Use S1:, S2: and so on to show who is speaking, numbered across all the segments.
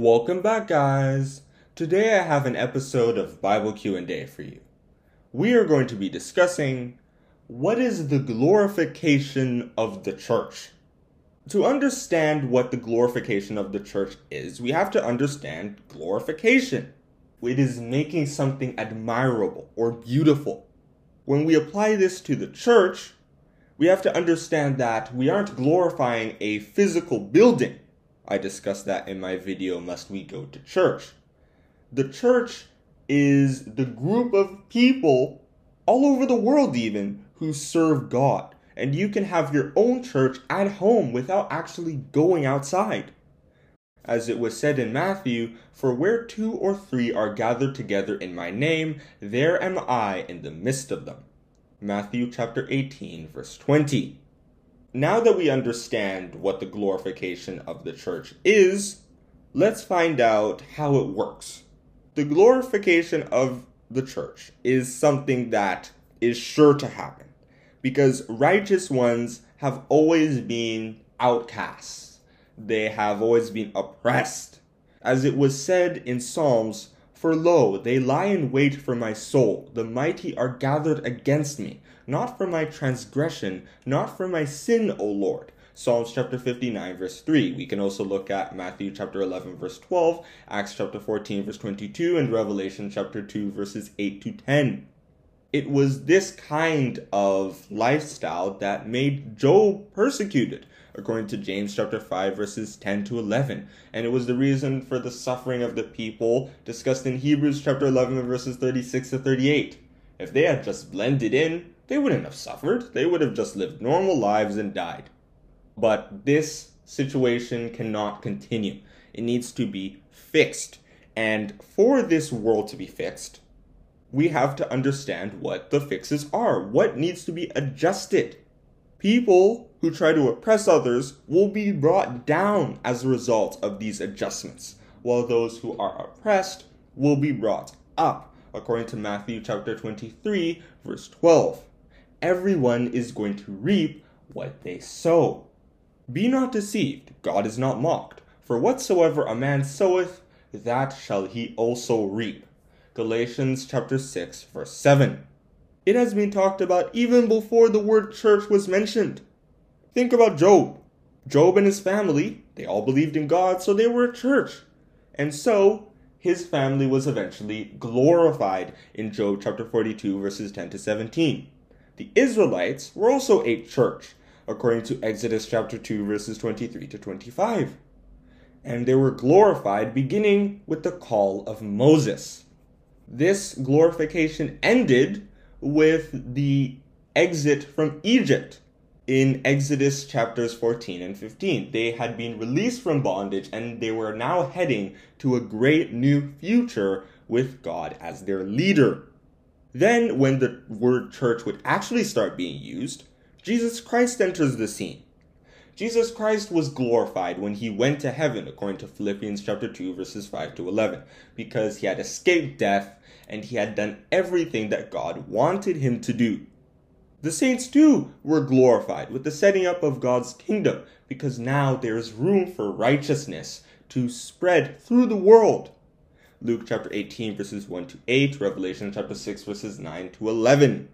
S1: Welcome back guys. Today I have an episode of Bible Q&A for you. We are going to be discussing what is the glorification of the church? To understand what the glorification of the church is, we have to understand glorification. It is making something admirable or beautiful. When we apply this to the church, we have to understand that we aren't glorifying a physical building. I discussed that in my video, Must We Go to Church? The church is the group of people all over the world, even who serve God. And you can have your own church at home without actually going outside. As it was said in Matthew, For where two or three are gathered together in my name, there am I in the midst of them. Matthew chapter 18, verse 20. Now that we understand what the glorification of the church is, let's find out how it works. The glorification of the church is something that is sure to happen because righteous ones have always been outcasts. They have always been oppressed. As it was said in Psalms, For lo, they lie in wait for my soul. The mighty are gathered against me, not for my transgression, not for my sin, O Lord. Psalms chapter 59, verse 3. We can also look at Matthew chapter 11, verse 12, Acts chapter 14, verse 22, and Revelation chapter 2, verses 8 to 10 it was this kind of lifestyle that made Job persecuted, according to James chapter 5 verses 10 to 11. And it was the reason for the suffering of the people discussed in Hebrews chapter 11 verses 36 to 38. If they had just blended in, they wouldn't have suffered. They would have just lived normal lives and died. But this situation cannot continue. It needs to be fixed. And for this world to be fixed, we have to understand what the fixes are, what needs to be adjusted. People who try to oppress others will be brought down as a result of these adjustments, while those who are oppressed will be brought up, according to Matthew chapter 23, verse 12. Everyone is going to reap what they sow. Be not deceived, God is not mocked, for whatsoever a man soweth, that shall he also reap. Galatians chapter 6 verse 7. It has been talked about even before the word church was mentioned. Think about Job. Job and his family, they all believed in God, so they were a church. And so his family was eventually glorified in Job chapter 42 verses 10 to 17. The Israelites were also a church, according to Exodus chapter 2 verses 23 to 25. And they were glorified beginning with the call of Moses this glorification ended with the exit from Egypt in Exodus chapters 14 and 15. They had been released from bondage and they were now heading to a great new future with God as their leader. Then, when the word church would actually start being used, Jesus Christ enters the scene. Jesus Christ was glorified when he went to heaven, according to Philippians chapter 2, verses 5 to 11, because he had escaped death and he had done everything that God wanted him to do. The saints too were glorified with the setting up of God's kingdom, because now there is room for righteousness to spread through the world. Luke chapter 18, verses 1 to 8, Revelation chapter 6, verses 9 to 11.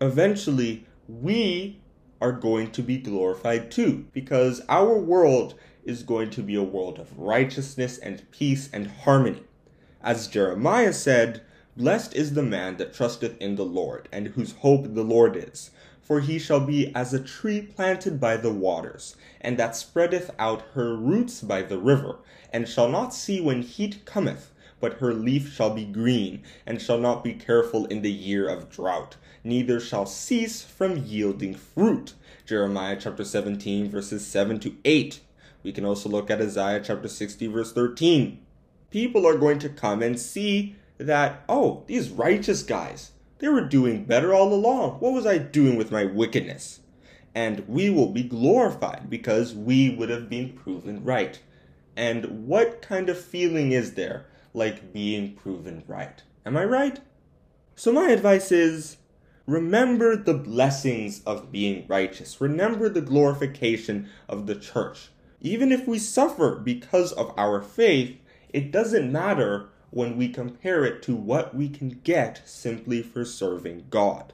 S1: Eventually, we are going to be glorified too, because our world is going to be a world of righteousness and peace and harmony. As Jeremiah said, Blessed is the man that trusteth in the Lord, and whose hope the Lord is. For he shall be as a tree planted by the waters, and that spreadeth out her roots by the river, and shall not see when heat cometh, but her leaf shall be green, and shall not be careful in the year of drought, neither shall cease from yielding fruit. Jeremiah chapter 17, verses 7 to 8. We can also look at Isaiah chapter 60, verse 13. People are going to come and see that, oh, these righteous guys, they were doing better all along. What was I doing with my wickedness? And we will be glorified because we would have been proven right. And what kind of feeling is there like being proven right. Am I right? So, my advice is remember the blessings of being righteous, remember the glorification of the church. Even if we suffer because of our faith, it doesn't matter when we compare it to what we can get simply for serving God.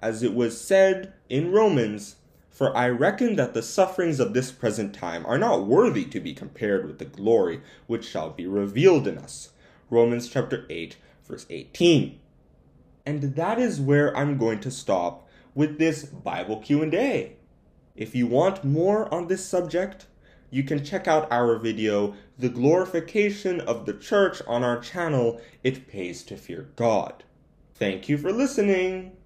S1: As it was said in Romans, for I reckon that the sufferings of this present time are not worthy to be compared with the glory which shall be revealed in us. Romans chapter 8, verse 18. And that is where I'm going to stop with this Bible Q&A. If you want more on this subject, you can check out our video, The Glorification of the Church, on our channel, It Pays to Fear God. Thank you for listening.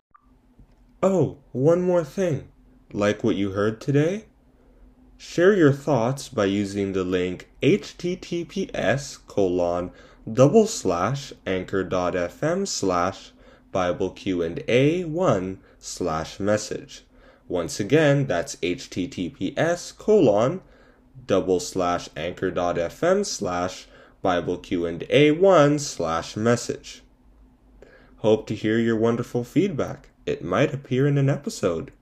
S1: Oh, one more thing. Like what you heard today? Share your thoughts by using the link https colon double slash anchor.fm slash Bible Q&A 1 slash message. Once again, that's https colon double slash anchor.fm slash Bible Q&A 1 slash message. Hope to hear your wonderful feedback. It might appear in an episode.